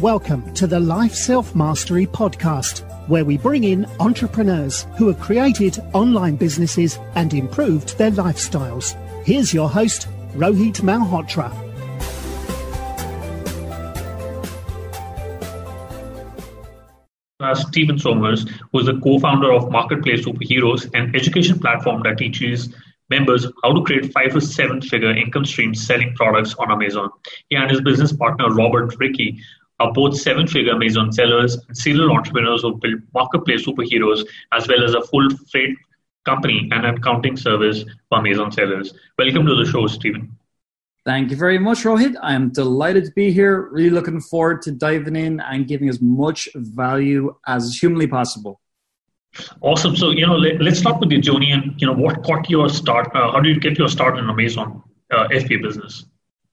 Welcome to the Life Self Mastery Podcast, where we bring in entrepreneurs who have created online businesses and improved their lifestyles. Here's your host, Rohit Malhotra. Uh, Stephen Somers, who is the co-founder of Marketplace Superheroes, an education platform that teaches members how to create five to seven figure income streams selling products on Amazon. He and his business partner Robert Rickey are both seven figure Amazon sellers and serial entrepreneurs who build marketplace superheroes as well as a full freight company and accounting service for Amazon sellers. Welcome to the show, Stephen. Thank you very much, Rohit. I am delighted to be here. Really looking forward to diving in and giving as much value as humanly possible. Awesome. So, you know, let, us start with your journey and, you know, what caught your start? Uh, how did you get your start in Amazon uh, FBA business?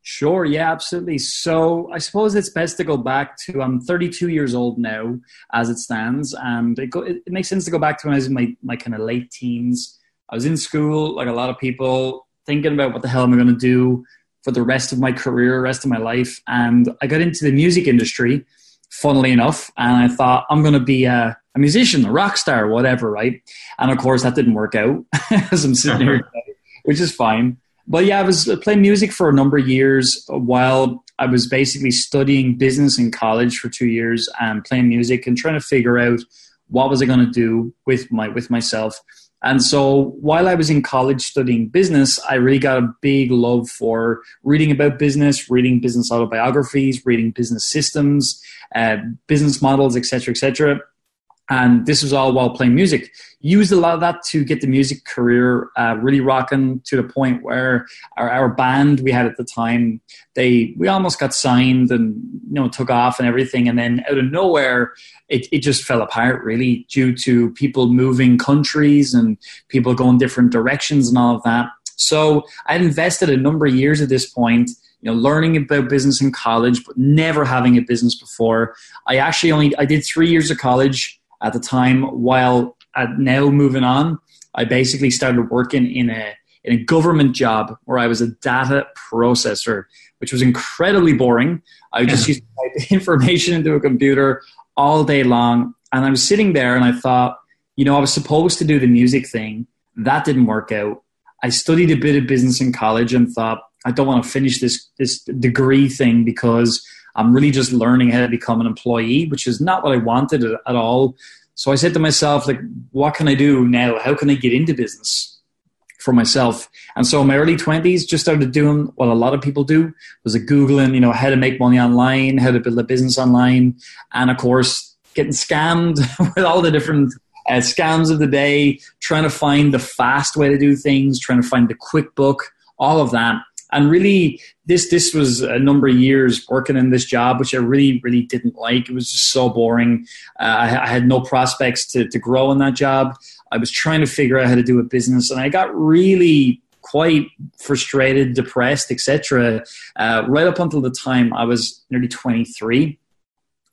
Sure, yeah, absolutely. So I suppose it's best to go back to I'm 32 years old now, as it stands, and it, go, it, it makes sense to go back to when I was in my my kind of late teens. I was in school, like a lot of people, thinking about what the hell am I going to do for the rest of my career, rest of my life, and I got into the music industry, funnily enough, and I thought I'm going to be a, a musician, a rock star, whatever, right? And of course, that didn't work out, as I'm sitting here, uh-huh. which is fine but yeah, I was playing music for a number of years while I was basically studying business in college for two years and playing music and trying to figure out what was I going to do with my with myself. And so while I was in college studying business, I really got a big love for reading about business, reading business autobiographies, reading business systems, uh, business models, etc., etc and this was all while playing music. Used a lot of that to get the music career uh, really rocking to the point where our, our band we had at the time, they we almost got signed and you know took off and everything, and then out of nowhere, it, it just fell apart really due to people moving countries and people going different directions and all of that. So I'd invested a number of years at this point you know, learning about business in college, but never having a business before. I actually only I did three years of college at the time. While now moving on, I basically started working in a in a government job where I was a data processor, which was incredibly boring. I just used to type information into a computer all day long, and I was sitting there and I thought, you know, I was supposed to do the music thing. That didn't work out. I studied a bit of business in college and thought I don't want to finish this this degree thing because I'm really just learning how to become an employee, which is not what I wanted at all. So I said to myself, like, what can I do now? How can I get into business for myself? And so in my early 20s, just started doing what a lot of people do, was a Googling, you know, how to make money online, how to build a business online. And of course, getting scammed with all the different uh, scams of the day, trying to find the fast way to do things, trying to find the quick book, all of that and really this this was a number of years working in this job which i really really didn't like. It was just so boring. Uh, I, I, had no prospects to, to grow in that job. I was trying to figure out how to do a business and i got really quite frustrated depressed etc uh, right up until the time i was nearly 23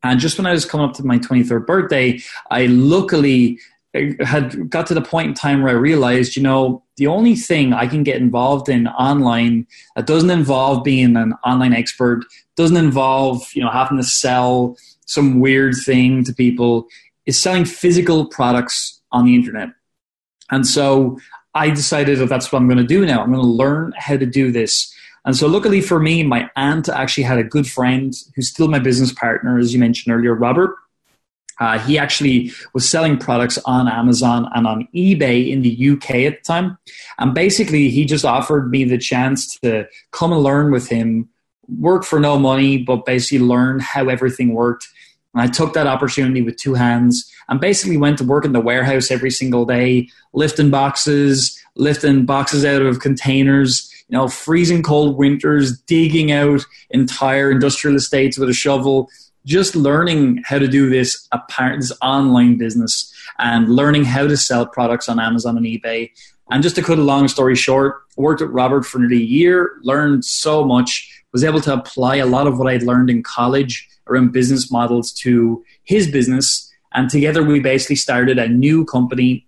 and just when I was coming up to my 23rd birthday, I luckily had got to the point in time where I realized, you know, the only thing I can get involved in online that doesn't involve being an online expert, doesn't involve, you know, having to sell some weird thing to people, is selling physical products on the internet. And so I decided that that's what I'm going to do now. I'm going to learn how to do this. And so, luckily for me, my aunt actually had a good friend who's still my business partner, as you mentioned earlier, Robert uh, he actually was selling products on Amazon and on eBay in the UK at the time. And basically, he just offered me the chance to come and learn with him, work for no money, but basically learn how everything worked. And I took that opportunity with two hands and basically went to work in the warehouse every single day, lifting boxes, lifting boxes out of containers, you know, freezing cold winters, digging out entire industrial estates with a shovel, just learning how to do this this online business and learning how to sell products on Amazon and eBay. And just to cut a long story short, worked with Robert for nearly a year, learned so much, was able to apply a lot of what I'd learned in college around business models to his business. And together we basically started a new company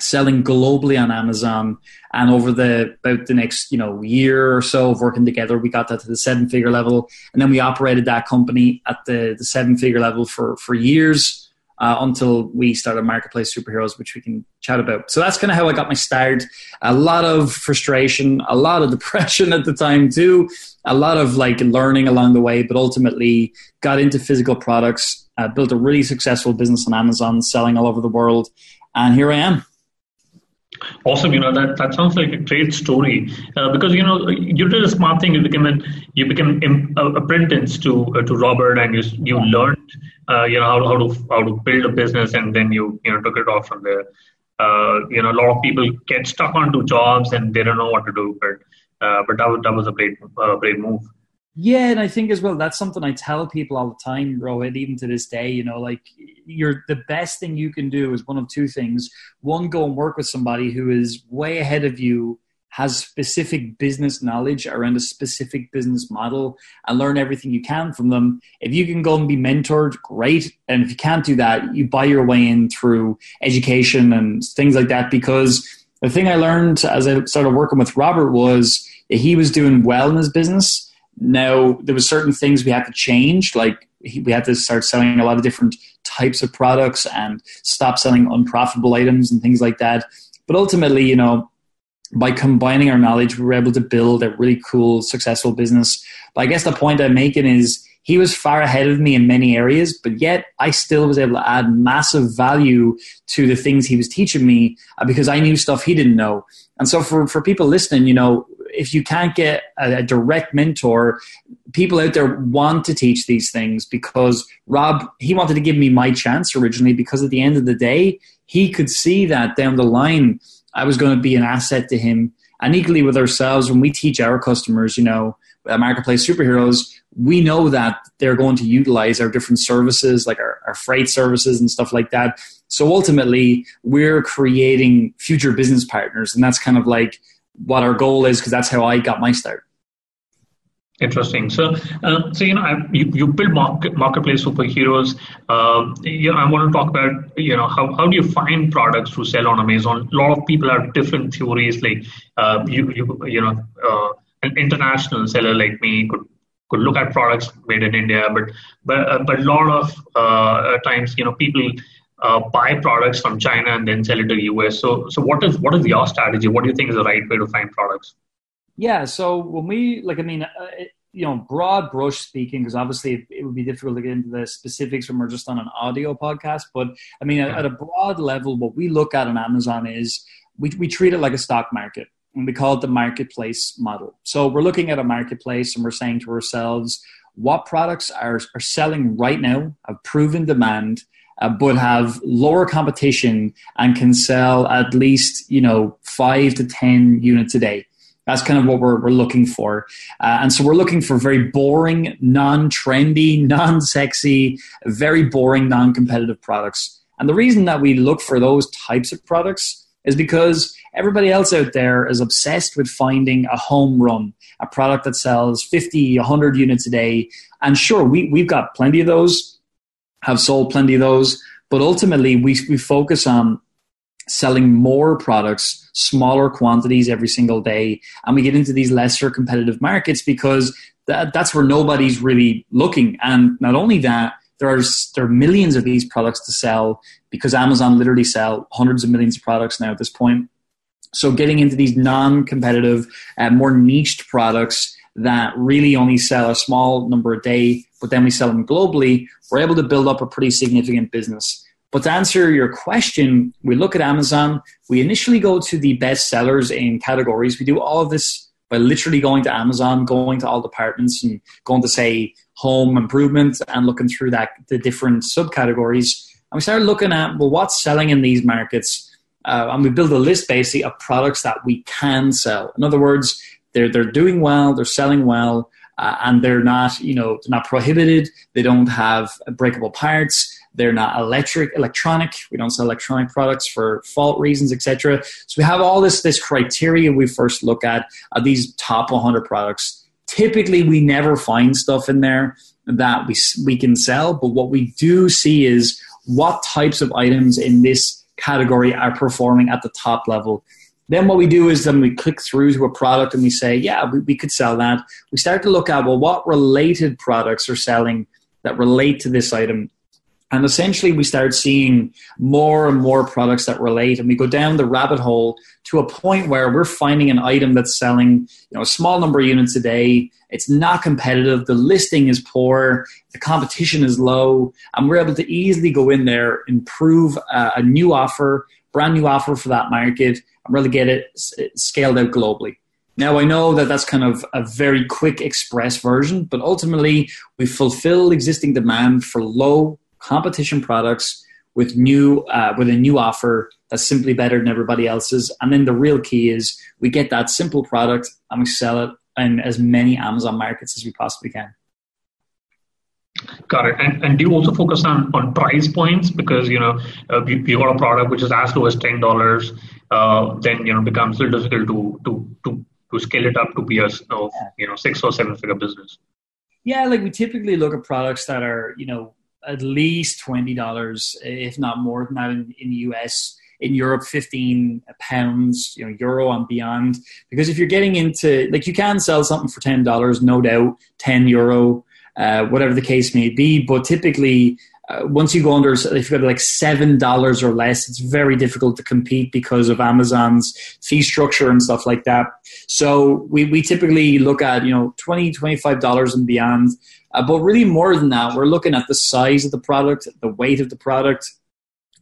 selling globally on Amazon. And over the about the next you know year or so of working together, we got that to the seven figure level, and then we operated that company at the the seven figure level for for years. Uh, until we started Marketplace Superheroes, which we can chat about. So that's kind of how I got my start. A lot of frustration, a lot of depression at the time too, a lot of like learning along the way, but ultimately got into physical products, uh, built a really successful business on Amazon, selling all over the world, and here I am. Awesome, you know that that sounds like a great story uh, because you know you did a smart thing. You became an, you became an apprentice to uh, to Robert, and you you learned uh, you know how, how to how to build a business, and then you you know took it off from there. Uh, you know, a lot of people get stuck onto jobs and they don't know what to do, but uh, but that was, that was a great uh, great move. Yeah, and I think as well that's something I tell people all the time, Rohit, even to this day. You know, like you're the best thing you can do is one of two things. One, go and work with somebody who is way ahead of you, has specific business knowledge around a specific business model, and learn everything you can from them. If you can go and be mentored, great. And if you can't do that, you buy your way in through education and things like that. Because the thing I learned as I started working with Robert was he was doing well in his business now there was certain things we had to change, like we had to start selling a lot of different types of products and stop selling unprofitable items and things like that. But ultimately, you know, by combining our knowledge, we were able to build a really cool, successful business. But I guess the point I'm making is he was far ahead of me in many areas, but yet I still was able to add massive value to the things he was teaching me uh, because I knew stuff he didn't know. And so for, for people listening, you know, if you can't get a, a, direct mentor, people out there want to teach these things because Rob, he wanted to give me my chance originally because at the end of the day, he could see that down the line, I was going to be an asset to him. And equally with ourselves, when we teach our customers, you know, uh, Marketplace Superheroes, we know that they're going to utilize our different services, like our, our freight services and stuff like that. So ultimately, we're creating future business partners. And that's kind of like what our goal is because that's how I got my start. Interesting. So, uh, so you know, I, you, you build market, marketplace superheroes. Uh, you know, I want to talk about you know how, how do you find products to sell on Amazon? A lot of people have different theories. Like uh, you you you know, uh, an international seller like me could could look at products made in India, but but uh, but a lot of uh, times you know people uh, buy products from China and then sell it to the US. So, so what is what is your strategy? What do you think is the right way to find products? Yeah. So when we like, I mean, uh, it, you know, broad brush speaking, because obviously it, it, would be difficult to get into the specifics when we're just on an audio podcast. But I mean, yeah. at, at a broad level, what we look at on Amazon is we we treat it like a stock market and we call it the marketplace model. So we're looking at a marketplace and we're saying to ourselves, what products are, are selling right now, have proven demand, uh, but have lower competition and can sell at least you know five to ten units a day. That's kind of what we're, we're looking for. Uh, and so we're looking for very boring, non trendy, non sexy, very boring, non competitive products. And the reason that we look for those types of products is because everybody else out there is obsessed with finding a home run, a product that sells 50, 100 units a day. And sure, we, we've got plenty of those have sold plenty of those. But ultimately, we, we focus on selling more products, smaller quantities every single day. And we get into these lesser competitive markets because that, that's where nobody's really looking. And not only that, there are, there are millions of these products to sell because Amazon literally sell hundreds of millions of products now at this point. So getting into these non-competitive, uh, more niched products that really only sell a small number a day, but then we sell them globally, we're able to build up a pretty significant business. But to answer your question, we look at Amazon. We initially go to the best sellers in categories. We do all of this by literally going to Amazon, going to all departments, and going to say home improvement and looking through that the different subcategories. And we started looking at well, what's selling in these markets, uh, and we build a list basically of products that we can sell. In other words, they're they're doing well, they're selling well, uh, and they're not you know they're not prohibited. They don't have breakable parts. They're not electric, electronic. We don't sell electronic products for fault reasons, etc. So we have all this this criteria we first look at are these top 100 products. Typically, we never find stuff in there that we we can sell, but what we do see is what types of items in this category are performing at the top level. Then what we do is then we click through to a product and we say, yeah, we, we could sell that. We start to look at, well, what related products are selling that relate to this item? And essentially, we start seeing more and more products that relate, and we go down the rabbit hole to a point where we're finding an item that's selling, you know, a small number of units a day. It's not competitive. The listing is poor. The competition is low, and we're able to easily go in there, improve a, a new offer, brand new offer for that market, really get it scaled out globally. Now, I know that that's kind of a very quick express version, but ultimately, we fulfill existing demand for low competition products with new uh, with a new offer that's simply better than everybody else's. And then the real key is we get that simple product and we sell it in as many Amazon markets as we possibly can. Got it. And, and do you also focus on, on price points because you know uh, you, you got a product which is as low as ten dollars, uh, then you know becomes a little difficult to to to to scale it up to be a you know six or seven figure business. Yeah, like we typically look at products that are you know at least twenty dollars, if not more than that, in, in the US. In Europe, fifteen pounds, you know, euro and beyond. Because if you're getting into like, you can sell something for ten dollars, no doubt, ten euro, uh, whatever the case may be. But typically, uh, once you go under, if you've got like seven dollars or less, it's very difficult to compete because of Amazon's fee structure and stuff like that. So we, we typically look at you know 20 25 dollars and beyond uh, but really, more than that, we're looking at the size of the product, the weight of the product.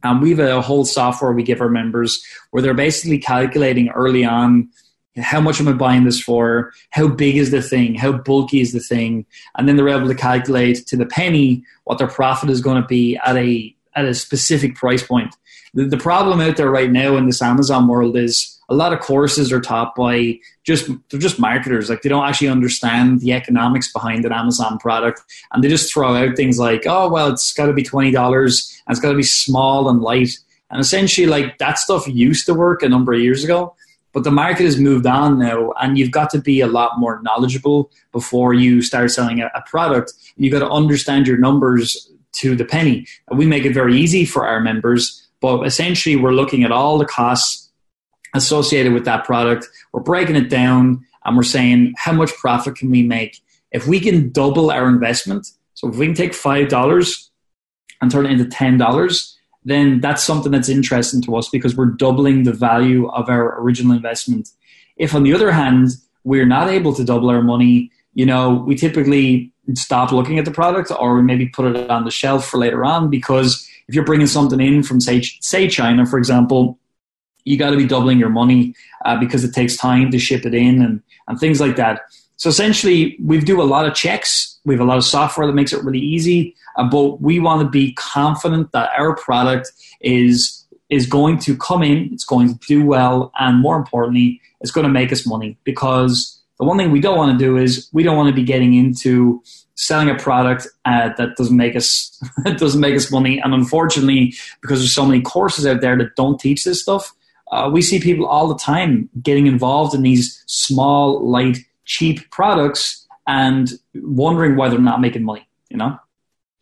And we have a whole software we give our members where they're basically calculating early on how much am I buying this for? How big is the thing? How bulky is the thing? And then they're able to calculate to the penny what their profit is going to be at a at a specific price point. The, the problem out there right now in this Amazon world is a lot of courses are taught by just they're just marketers like they don't actually understand the economics behind an amazon product and they just throw out things like oh well it's got to be $20 and it's got to be small and light and essentially like that stuff used to work a number of years ago but the market has moved on now and you've got to be a lot more knowledgeable before you start selling a, a product you've got to understand your numbers to the penny we make it very easy for our members but essentially we're looking at all the costs associated with that product. We're breaking it down and we're saying how much profit can we make if we can double our investment. So if we can take five dollars and turn it into ten dollars, then that's something that's interesting to us because we're doubling the value of our original investment. If on the other hand we're not able to double our money, you know, we typically stop looking at the product or we maybe put it on the shelf for later on because if you're bringing something in from say say China, for example, you got to be doubling your money uh, because it takes time to ship it in and, and things like that. So essentially, we do a lot of checks. We have a lot of software that makes it really easy, but we want to be confident that our product is is going to come in, it's going to do well, and more importantly, it's going to make us money. Because the one thing we don't want to do is we don't want to be getting into selling a product uh, that doesn't make us doesn't make us money. And unfortunately, because there's so many courses out there that don't teach this stuff, uh, we see people all the time getting involved in these small, light, cheap products and wondering why they're not making money. You know.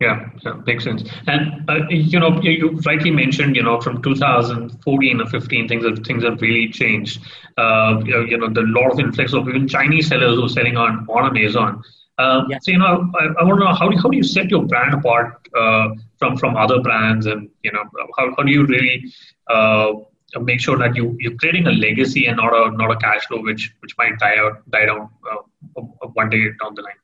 Yeah, yeah, makes sense. And uh, you know, you, you, rightly mentioned, you know, from 2014 or 15, things have things have really changed. Uh, you, know, you know, the lot of influx of even Chinese sellers who are selling on on Amazon. Uh, yeah. So you know, I, I want to know how do how do you set your brand apart uh, from from other brands, and you know, how how do you really uh, make sure that you you're creating a legacy and not a not a cash flow which which might die out die down uh, one day down the line.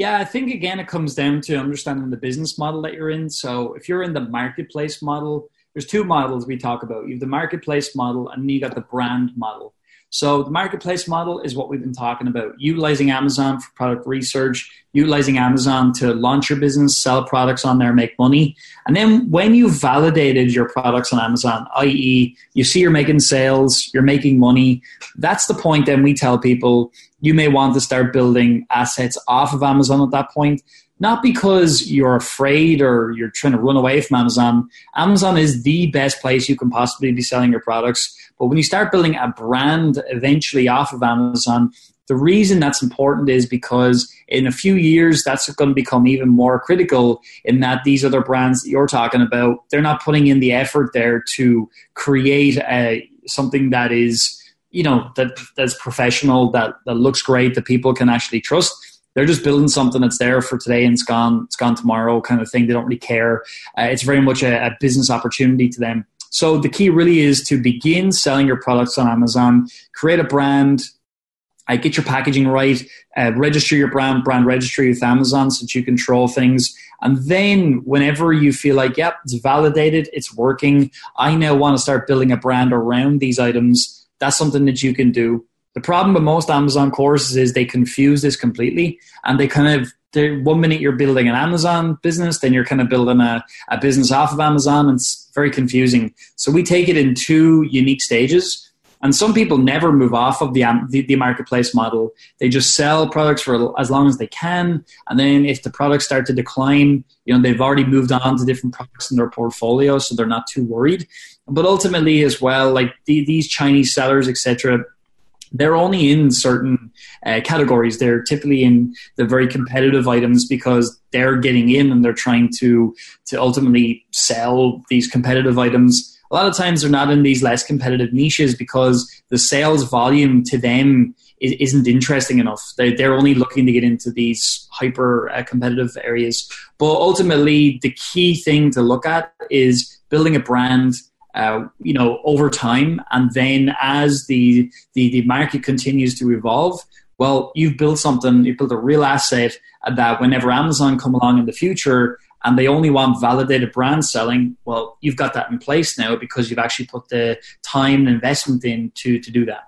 Yeah, I think again it comes down to understanding the business model that you're in. So if you're in the marketplace model, there's two models we talk about. You have the marketplace model and you got the brand model. So the marketplace model is what we've been talking about, utilizing Amazon for product research, utilizing Amazon to launch your business, sell products on there, make money. And then when you've validated your products on Amazon, i.e., you see you're making sales, you're making money, that's the point then we tell people you may want to start building assets off of Amazon at that point not because you're afraid or you're trying to run away from Amazon. Amazon is the best place you can possibly be selling your products. But when you start building a brand eventually off of Amazon, The reason that's important is because in a few years, that's going to become even more critical in that these other brands that you're talking about, they're not putting in the effort there to create a, something that is, you know, that that's professional, that, that looks great, that people can actually trust. They're just building something that's there for today and it's gone it's gone tomorrow kind of thing. They don't really care. Uh, it's very much a, a, business opportunity to them. So the key really is to begin selling your products on amazon create a brand uh, get your packaging right uh, register your brand brand registry with amazon so that you control things and then whenever you feel like yep it's validated it's working i now want to start building a brand around these items that's something that you can do the problem with most Amazon courses is they confuse this completely and they kind of one minute you're building an Amazon business, then you're kind of building a, a business off of Amazon, and it's very confusing. So we take it in two unique stages. And some people never move off of the, the, the marketplace model. They just sell products for as long as they can, and then if the products start to decline, you know they've already moved on to different products in their portfolio, so they're not too worried. But ultimately, as well, like the, these Chinese sellers, etc., they're only in certain uh, categories. They're typically in the very competitive items because they're getting in and they're trying to to ultimately sell these competitive items. A lot of times they're not in these less competitive niches because the sales volume to them isn't interesting enough. They're only looking to get into these hyper uh, competitive areas. But ultimately, the key thing to look at is building a brand uh, you know, over time, and then as the, the the market continues to evolve, well, you've built something, you've built a real asset that whenever Amazon come along in the future and they only want validated brand selling, well, you've got that in place now because you've actually put the time and investment in to to do that.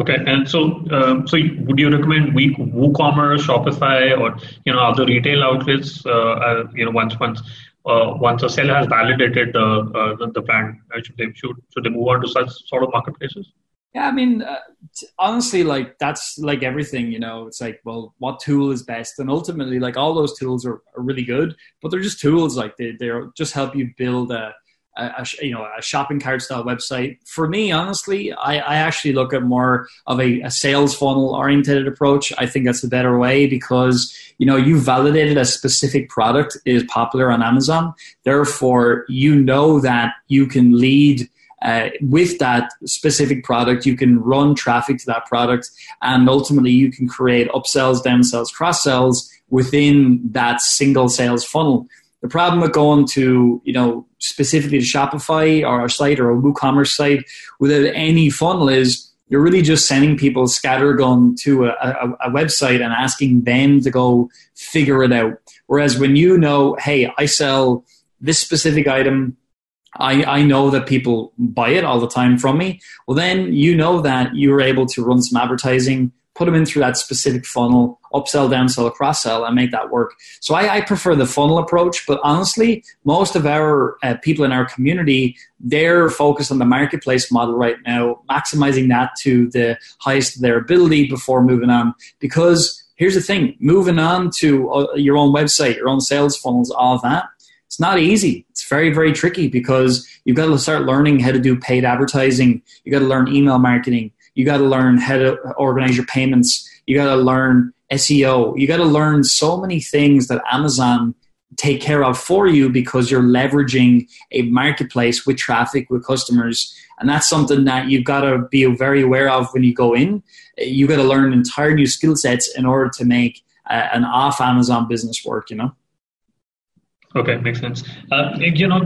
Okay, and so um, so would you recommend WooCommerce, Shopify, or you know other retail outlets? Uh, you know, once once uh, once a seller has validated uh, uh, the, the brand, should they should, should they move on to such sort of marketplaces? Yeah, I mean, uh, honestly, like that's like everything, you know. It's like, well, what tool is best? And ultimately, like all those tools are, are really good, but they're just tools. Like they they just help you build a a, a, you know a shopping cart style website. For me, honestly, I, I actually look at more of a, a, sales funnel oriented approach. I think that's the better way because you know you validated a specific product is popular on Amazon. Therefore, you know that you can lead. Uh, with that specific product, you can run traffic to that product, and ultimately you can create upsells, downsells, cross sells within that single sales funnel. The problem with going to, you know, specifically to Shopify or a site or a WooCommerce site without any funnel is you're really just sending people scattergun to a, a, a, website and asking them to go figure it out. Whereas when you know, hey, I sell this specific item, I, I know that people buy it all the time from me. Well, then you know that you're able to run some advertising, put them in through that specific funnel, upsell, downsell, cross sell, and make that work. So I, I, prefer the funnel approach, but honestly, most of our uh, people in our community, they're focused on the marketplace model right now, maximizing that to the highest of their ability before moving on. Because here's the thing, moving on to uh, your own website, your own sales funnels, all that, it's not easy. It's very, very tricky because you've got to start learning how to do paid advertising. You got to learn email marketing. You got to learn how to organize your payments. You got to learn SEO. You got to learn so many things that Amazon take care of for you because you're leveraging a marketplace with traffic with customers and that's something that you've got to be very aware of when you go in you've got to learn entire new skill sets in order to make uh, an off amazon business work you know Okay, makes sense. Uh, you know,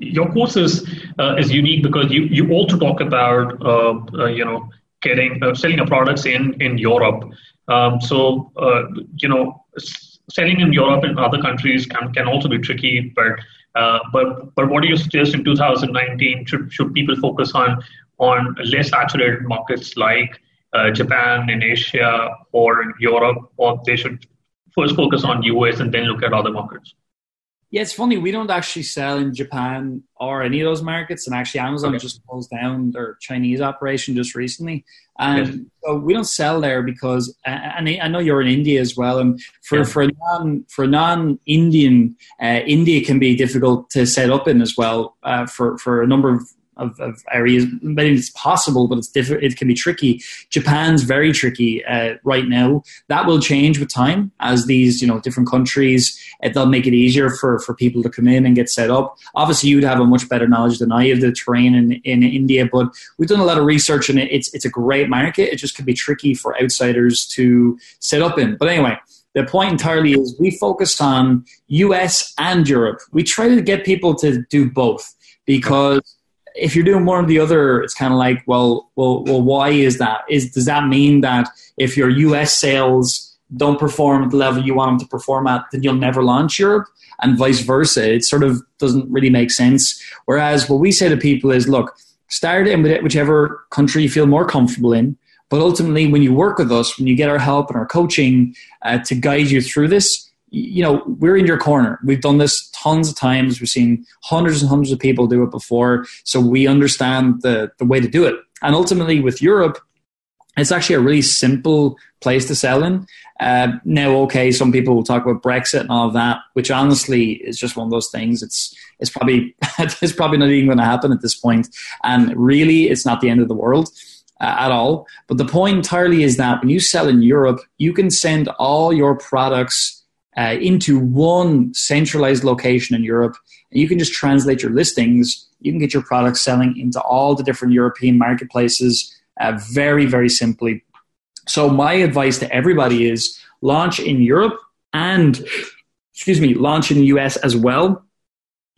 your course is uh, is unique because you you also talk about uh, uh you know getting uh, selling your products in in Europe. Um, so uh, you know, selling in Europe and other countries can can also be tricky. But but but what do you suggest in 2019? Should should people focus on on less saturated markets like Japan in Asia or Europe, or they should first focus on US and then look at other markets? Yeah, it's funny. We don't actually sell in Japan or any of those markets, and actually, Amazon okay. just closed down their Chinese operation just recently, and yes. so we don't sell there because. And I know you're in India as well, and for yeah. for non for non Indian, uh, India can be difficult to set up in as well uh, for for a number of of, of areas. Maybe it's possible, but it's. It can be tricky. Japan's very tricky uh, right now. That will change with time as these, you know, different countries. It, they'll make it easier for for people to come in and get set up. Obviously, you'd have a much better knowledge than I of the terrain in, in India, but we've done a lot of research and it. It's it's a great market. It just could be tricky for outsiders to set up in. But anyway the point entirely is we focus on US and Europe. We try to get people to do both because if you're doing one or the other, it's kind of like, well, well, well, why is that? Is does that mean that if your US sales don't perform at the level you want them to perform at, then you'll never launch Europe, and vice versa? It sort of doesn't really make sense. Whereas what we say to people is, look, start in whichever country you feel more comfortable in. But ultimately, when you work with us, when you get our help and our coaching uh, to guide you through this, you know, we're in your corner. We've done this tons of times. We've seen hundreds and hundreds of people do it before. So we understand the, the way to do it. And ultimately, with Europe, it's actually a really simple place to sell in. Uh, now, okay, some people will talk about Brexit and all of that, which honestly is just one of those things. It's it's probably it's probably not even going to happen at this point. point, and really, it's not the end of the world uh, at all. But the point entirely is that when you sell in Europe, you can send all your products uh, into one centralized location in Europe, and you can just translate your listings. You can get your products selling into all the different European marketplaces uh, very, very simply. So, my advice to everybody is launch in Europe and, excuse me, launch in the US as well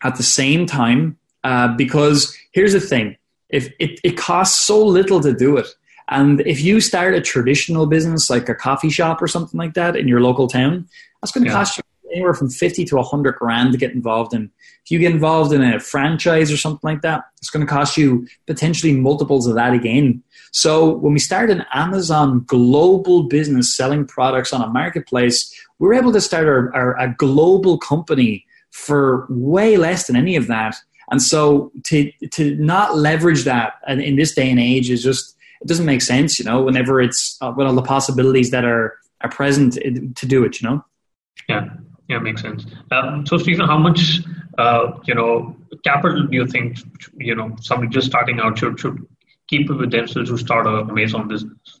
at the same time. Uh, because here's the thing if it, it costs so little to do it. And if you start a traditional business like a coffee shop or something like that in your local town, that's going to yeah. cost you anywhere from 50 to 100 grand to get involved in. If you get involved in a franchise or something like that, it's going to cost you potentially multiples of that again. So when we started an Amazon global business selling products on a marketplace, we were able to start our, our, a global company for way less than any of that and so to to not leverage that in this day and age is just it doesn't make sense, you know. Whenever it's uh, with all the possibilities that are are present to do it, you know. Yeah, yeah, makes sense. Um, so, Stephen, how much uh, you know capital do you think you know somebody just starting out should should keep with themselves to start a Amazon business?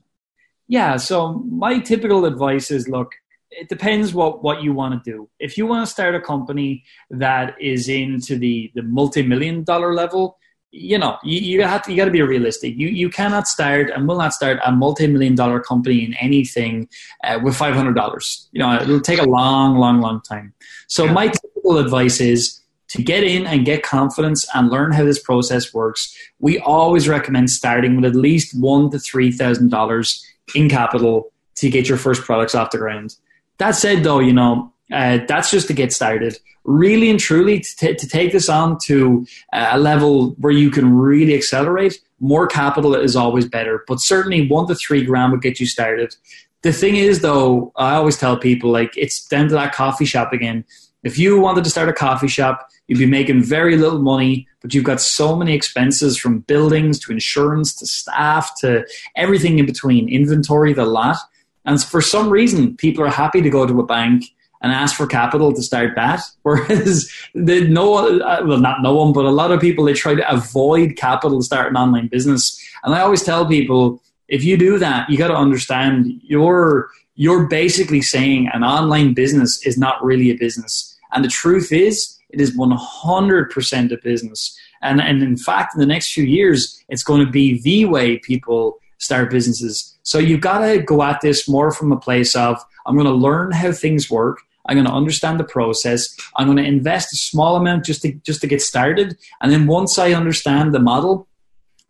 Yeah, so my typical advice is look, it depends what what you want to do. If you want to start a company that is into the the multi million dollar level, you know you, you have to you got to be realistic. You you cannot start and will not start a multi million dollar company in anything uh, with five hundred dollars. You know it'll take a long, long, long time. So my typical advice is to get in and get confidence and learn how this process works. We always recommend starting with at least one to three thousand dollars in capital to get your first products off the ground. That said, though, you know, uh, that's just to get started. Really and truly, to, t- to take this on to a level where you can really accelerate, more capital is always better. But certainly, one to three grand would get you started. The thing is, though, I always tell people like it's down to that coffee shop again. If you wanted to start a coffee shop, you'd be making very little money, but you've got so many expenses from buildings to insurance to staff to everything in between, inventory, the lot and for some reason, people are happy to go to a bank and ask for capital to start that. Whereas the, no, uh, well, not no one, but a lot of people they try to avoid capital to start an online business. And I always tell people, if you do that, you got to understand you're you're basically saying an online business is not really a business. And the truth is, it is 100% a business. And, and in fact, in the next few years, it's going to be the way people start businesses. So you've got to go at this more from a place of I'm going to learn how things work. I'm going to understand the process. I'm going to invest a small amount just to just to get started, and then once I understand the model,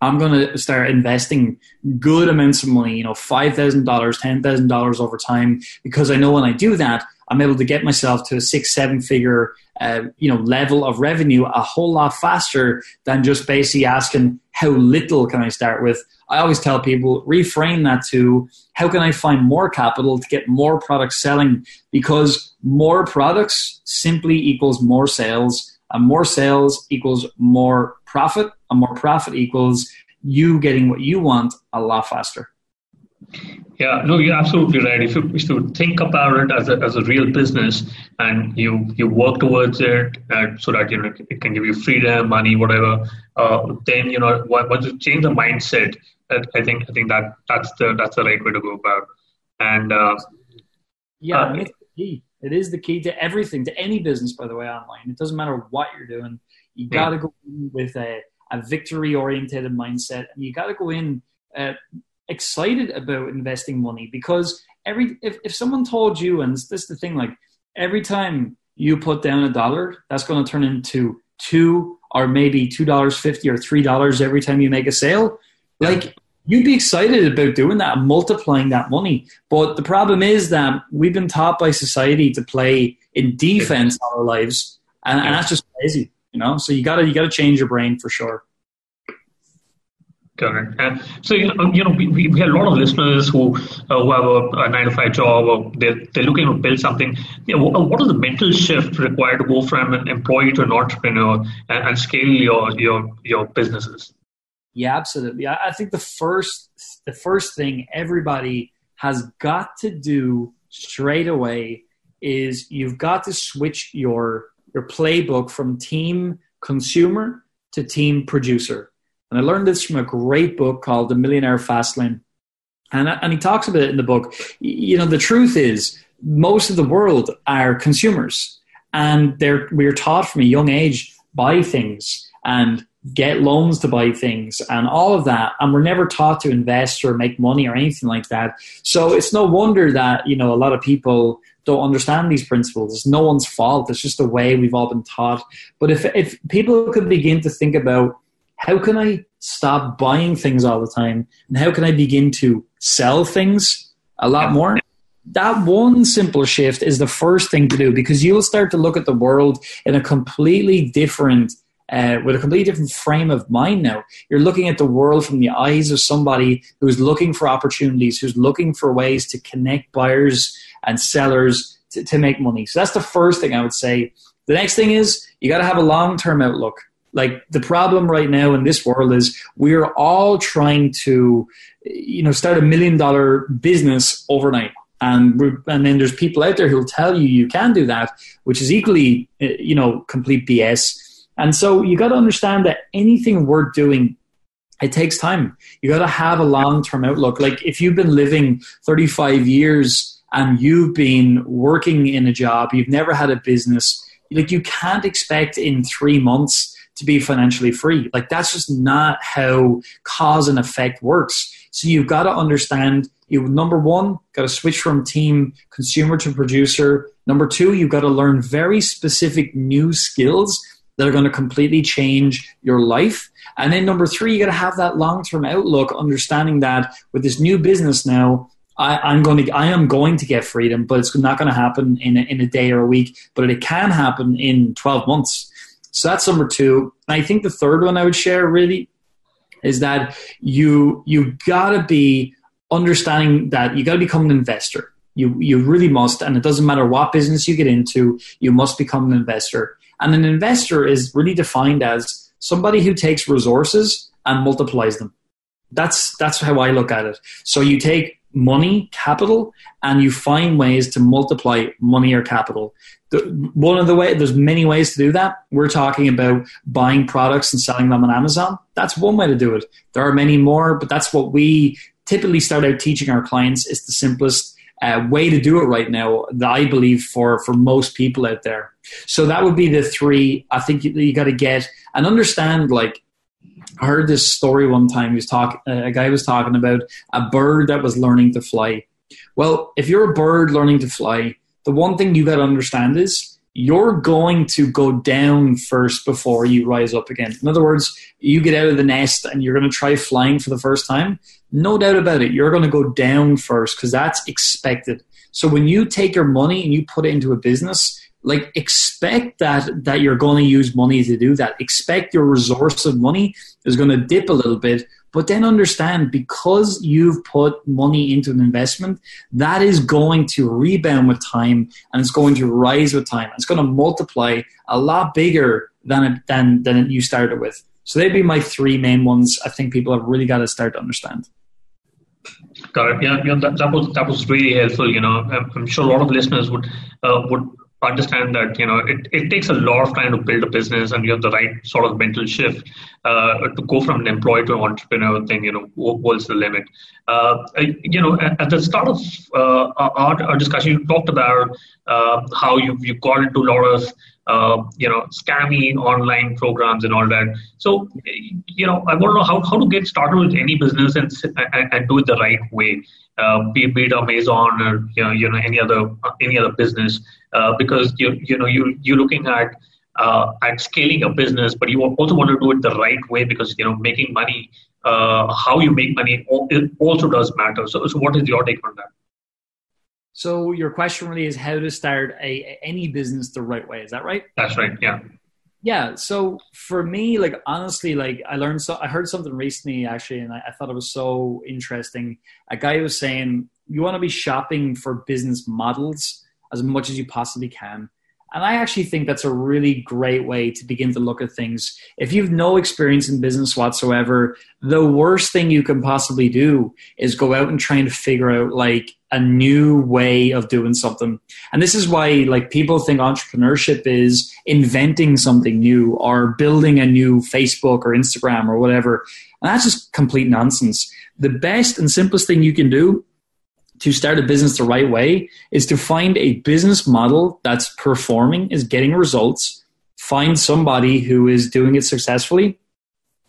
I'm going to start investing good amounts of money. You know, five thousand dollars, ten thousand dollars over time, because I know when I do that, I'm able to get myself to a six, seven figure, uh, you know, level of revenue a whole lot faster than just basically asking how little can I start with. I always tell people reframe that to how can I find more capital to get more products selling because more products simply equals more sales and more sales equals more profit and more profit equals you getting what you want a lot faster. Yeah, no, you're absolutely right. If you, if you think about it as a, as a real business and you, you work towards it uh, so that you know it can give you freedom, money, whatever, uh, then you know once you change the mindset, I think I think that that's the that's the right way to go about. And uh, yeah, uh, it's the key. It is the key to everything, to any business, by the way, online. It doesn't matter what you're doing. You got to yeah. go in with a, a victory oriented mindset, and you got to go in uh, excited about investing money because every if, if someone told you and this is the thing like every time you put down a dollar that's going to turn into two or maybe two dollars fifty or three dollars every time you make a sale. Like you'd be excited about doing that multiplying that money. But the problem is that we've been taught by society to play in defense all our lives and, and that's just crazy you know? So you gotta you gotta change your brain for sure Correct. And so, you know, know we, we have a lot of listeners who, uh, who have a, a, nine to five job or they're, they're looking to build something. You know, what is the mental shift required to go from an employee to an entrepreneur and, and scale your, your, your businesses? Yeah, absolutely. I, I think the first, the first thing everybody has got to do straight away is you've got to switch your, your playbook from team consumer to team producer and I learned this from a great book called The Millionaire Fastlane. And, and he talks about it in the book. You know, the truth is, most of the world are consumers. And they're, we're taught from a young age buy things and get loans to buy things and all of that and we're never taught to invest or make money or anything like that so it's no wonder that you know a lot of people don't understand these principles it's no one's fault it's just the way we've all been taught but if if people could begin to think about how can I stop buying things all the time? And how can I begin to sell things a lot more? That one simple shift is the first thing to do because you'll start to look at the world in a completely different uh, with a completely different frame of mind now. You're looking at the world from the eyes of somebody who's looking for opportunities, who's looking for ways to connect buyers and sellers to, to make money. So that's the first thing I would say. The next thing is you got to have a long term outlook. Like the problem right now in this world is we're all trying to, you know, start a million dollar business overnight. And, and then there's people out there who'll tell you you can do that, which is equally, eh, you know, complete BS. And so you got to understand that anything we're doing it takes time. You got to have a long term outlook. Like if you've been living 35 years and you've been working in a job, you've never had a business, like you can't expect in three months to be financially free. Like that's just not how cause and effect works. So you've got to understand you number one, got to switch from team consumer to producer. Number two, you've got to learn very specific new skills that are going to completely change your life. And then number three, you got to have that long term outlook, understanding that with this new business now, I, am going to I am going to get freedom, but it's not going to happen in a, in a day or a week. But it can happen in 12 months. So that's number two. And I think the third one I would share really is that you you gotta be understanding that you gotta become an investor. You you really must, and it doesn't matter what business you get into, you must become an investor. And an investor is really defined as somebody who takes resources and multiplies them. That's that's how I look at it. So you take money, capital, and you find ways to multiply money or capital one of the way there's many ways to do that. We're talking about buying products and selling them on Amazon. That's one way to do it. There are many more, but that's what we typically start out teaching our clients. Is the simplest uh, way to do it right now. that I believe for for most people out there. So that would be the three. I think you, you got to get and understand like I heard this story one time. He was talk, uh, a guy was talking about a bird that was learning to fly. Well, if you're a bird learning to fly, the one thing you got to understand is you're going to go down first before you rise up again. In other words, you get out of the nest and you're going to try flying for the first time. No doubt about it, you're going to go down first because that's expected. So when you take your money and you put it into a business, like expect that that you're going to use money to do that. Expect your resource of money is going to dip a little bit, but then understand because you've put money into an investment, that is going to rebound with time and it's going to rise with time. It's going to multiply a lot bigger than it, than than you started with. So they'd be my three main ones. I think people have really got to start to understand. Got it. Yeah, that, that was that was really helpful. You know, I'm, I'm sure a lot of listeners would uh, would understand that you know it, it takes a lot of time to build a business and you have the right sort of mental shift uh, to go from an employee to an entrepreneur thing you know what's the limit. Uh, you know at, at, the start of uh, our, our, discussion you talked about uh, how you you got into a lot of uh, you know scammy online programs and all that so you know i want to know how, how to get started with any business and, and, and do it the right way uh, be, be it Amazon or you know, you know any other any other business, uh, because you you know you you're looking at uh, at scaling a business, but you also want to do it the right way because you know making money, uh, how you make money also does matter. So, so what is your take on that? So your question really is how to start a any business the right way. Is that right? That's right. Yeah yeah so for me like honestly like i learned so i heard something recently actually and I, I, thought it was so interesting a guy was saying you want to be shopping for business models as much as you possibly can and I actually think that's a really great way to begin to look at things. If you've no experience in business whatsoever, the worst thing you can possibly do is go out and try and figure out like a new way of doing something. And this is why like people think entrepreneurship is inventing something new or building a new Facebook or Instagram or whatever. And that's just complete nonsense. The best and simplest thing you can do to start a business the right way is to find a business model that's performing, is getting results, find somebody who is doing it successfully,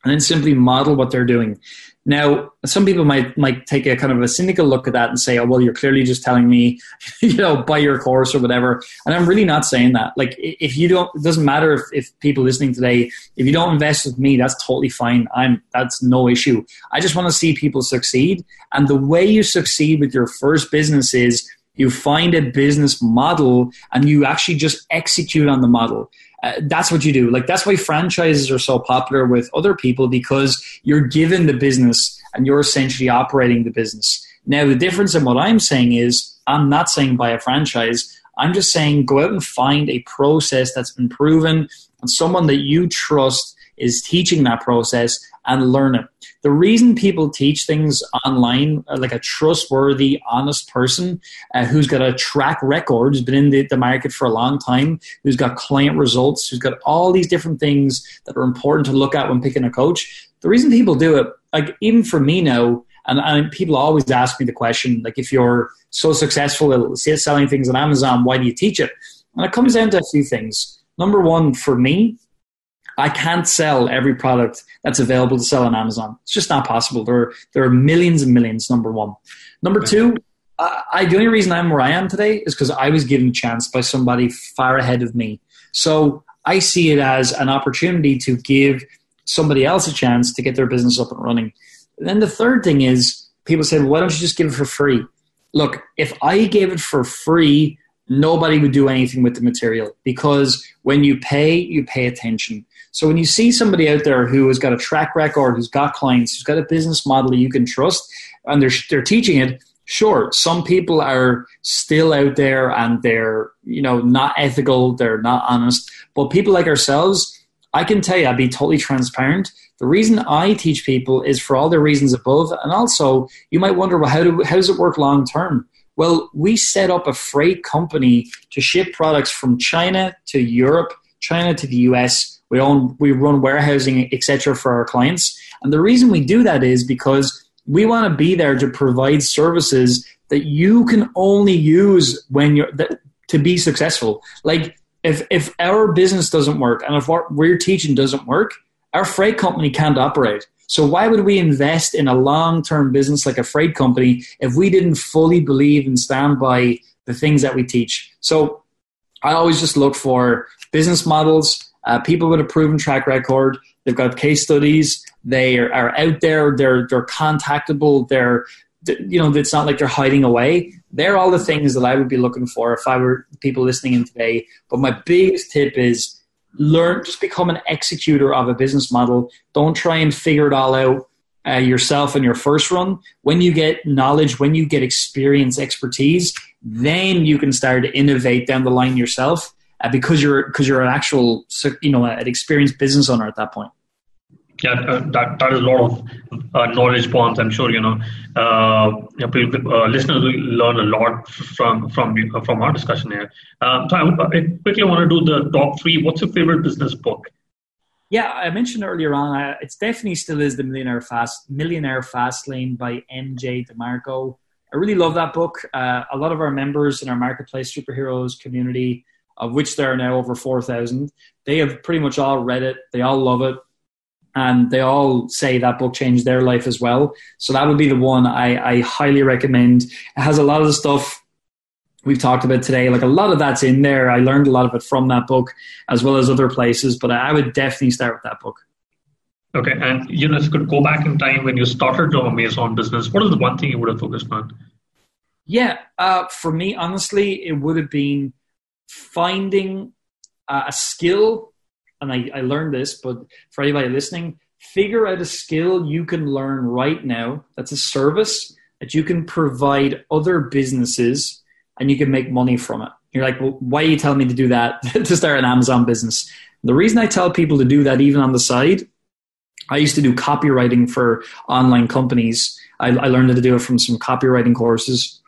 and then simply model what they're doing. Now, some people might might take a kind of a cynical look at that and say, "Oh, well, you're clearly just telling me, you know, buy your course or whatever." And I'm really not saying that. Like, if you don't, it doesn't matter if, if people listening today, if you don't invest with me, that's totally fine. I'm that's no issue. I just want to see people succeed, and the way you succeed with your first business is you find a business model and you actually just execute on the model. Uh, that's what you do. Like that's why franchises are so popular with other people because you're given the business and you're essentially operating the business. Now the difference in what I'm saying is I'm not saying buy a franchise. I'm just saying go out and find a process that's been proven and someone that you trust is teaching that process and learn it. The reason people teach things online, uh, like a trustworthy, honest person uh, who's got a track record, who's been in the, the market for a long time, who's got client results, who's got all these different things that are important to look at when picking a coach. The reason people do it, like even for me now, and, and people always ask me the question, like if you're so successful at selling things on Amazon, why do you teach it? And it comes down to a few things. Number one, for me, I can't sell every product that's available to sell on Amazon. It's just not possible. There are, there are millions and millions, number one. Number two, I, the only reason I'm where I am today is because I was given a chance by somebody far ahead of me. So I see it as an opportunity to give somebody else a chance to get their business up and running. And then the third thing is people say, well, why don't you just give it for free? Look, if I gave it for free, nobody would do anything with the material because when you pay, you pay attention. So when you see somebody out there who has got a track record, who's got clients, who's got a business model you can trust, and they're they're teaching it, sure, some people are still out there and they're you know not ethical, they're not honest, but people like ourselves, I can tell you, I'd be totally transparent. The reason I teach people is for all the reasons above, and also you might wonder, well, how do how does it work long term? Well, we set up a freight company to ship products from China to Europe, China to the US we own, we run warehousing, etc., for our clients. And the reason we do that is because we want to be there to provide services that you can only use when you're that, to be successful. Like if if our business doesn't work and if what we're teaching doesn't work, our freight company can't operate. So why would we invest in a long-term business like a freight company if we didn't fully believe and stand by the things that we teach? So I always just look for business models uh, people with a proven track record. They've got case studies. They are, are out there. They're they're contactable. They're you know it's not like they're hiding away. They're all the things that I would be looking for if I were people listening in today. But my biggest tip is learn just become an executor of a business model. Don't try and figure it all out. Uh, yourself in your first run. When you get knowledge, when you get experience, expertise, then you can start to innovate down the line yourself uh, because you're because you're an actual you know an experienced business owner at that point. Yeah, uh, that that is a lot of uh, knowledge bombs. I'm sure you know, uh, you know uh, listeners will learn a lot from from uh, from our discussion here. Um, so I, I, quickly want to do the top three. What's your favorite business book? Yeah, I mentioned earlier on. Uh, it's definitely still is the Millionaire Fast Millionaire Fast Lane by MJ DeMarco. I really love that book. a lot of our members in our marketplace superheroes community, of which there are now over four thousand, they have pretty much all read it. They all love it and they all say that book changed their life as well. So that would be the one I, I highly recommend. It has a lot of the stuff we've talked about today. Like a lot of that's in there. I learned a lot of it from that book as well as other places, but I would definitely start with that book. Okay, and you know, if you could go back in time when you started your Amazon business, what is the one thing you would have focused on? Yeah, uh, for me, honestly, it would have been finding uh, a skill and I, I learned this, but for anybody listening, figure out a skill you can learn right now that's a service that you can provide other businesses and you can make money from it. You're like, well, why are you telling me to do that to start an Amazon business? The reason I tell people to do that, even on the side, I used to do copywriting for online companies. I, I learned to do it from some copywriting courses.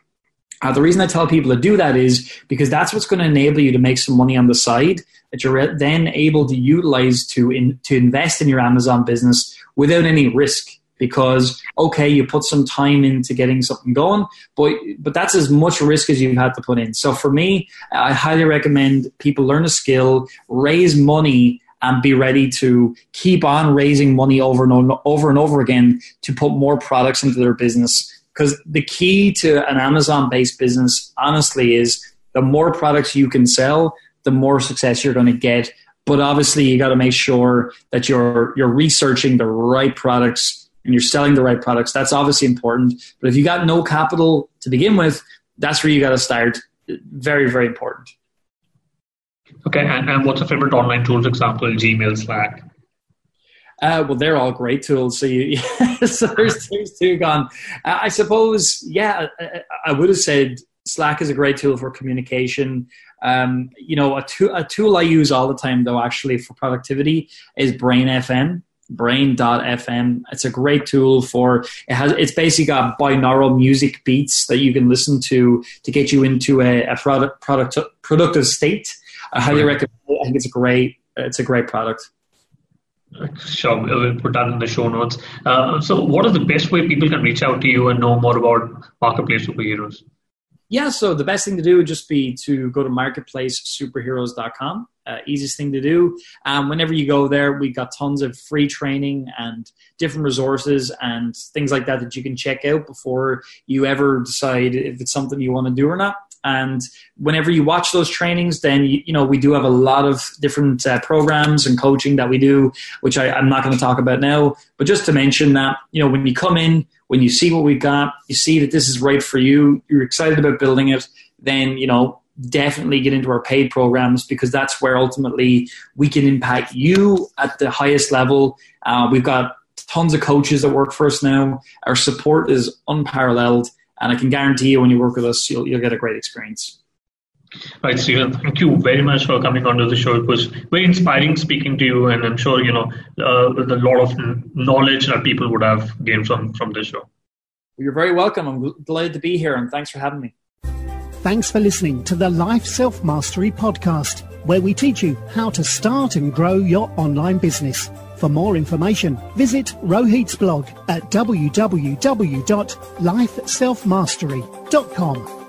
Uh, the reason I tell people to do that is because that's what's going to enable you to make some money on the side that you're then able to utilize to in, to invest in your Amazon business without any risk. Because okay, you put some time into getting something going, but but that's as much risk as you've had to put in. So for me, I highly recommend people learn a skill, raise money, and be ready to keep on raising money over and over and over again to put more products into their business because the key to an Amazon based business, honestly, is the more products you can sell, the more success you're going to get. But obviously, you got to make sure that you're you're researching the right products and you're selling the right products. That's obviously important. But if you got no capital to begin with, that's where you got to start. Very, very important. Okay, and, and what's a favorite online tools? Example: Gmail, Slack. Uh, well, they're all great tools. So, you, so there's, there's two gone. Uh, I suppose, yeah, I, I, would have said Slack is a great tool for communication. Um, you know, a, to, a tool I use all the time, though, actually for productivity is Brain FM. Brain.fm. It's a great tool for it has. It's basically got binaural music beats that you can listen to to get you into a, a product product productive state. I highly recommend. It. I think it's a great. It's a great product. Sure, we'll put that in the show notes. Uh, so, what is the best way people can reach out to you and know more about Marketplace Superheroes? Yeah, so the best thing to do would just be to go to marketplacesuperheroes.com. Uh, easiest thing to do. Um, whenever you go there, we got tons of free training and different resources and things like that that you can check out before you ever decide if it's something you want to do or not. And whenever you watch those trainings, then you, you know we do have a lot of different uh, programs and coaching that we do, which I, I'm not going to talk about now. But just to mention that you know when you come in, when you see what we've got, you see that this is right for you, you're excited about building it. Then you know definitely get into our paid programs because that's where ultimately we can impact you at the highest level. Uh, we've got tons of coaches that work for us now. Our support is unparalleled and I can guarantee you, when you work with us, you'll, you'll get a great experience. Right, Stephen. Thank you very much for coming onto the show. It was very inspiring speaking to you, and I'm sure you know uh, a lot of knowledge that people would have gained from from this show. You're very welcome. I'm glad to be here, and thanks for having me. Thanks for listening to the Life Self Mastery podcast, where we teach you how to start and grow your online business. For more information, visit Rohit's blog at www.lifeselfmastery.com.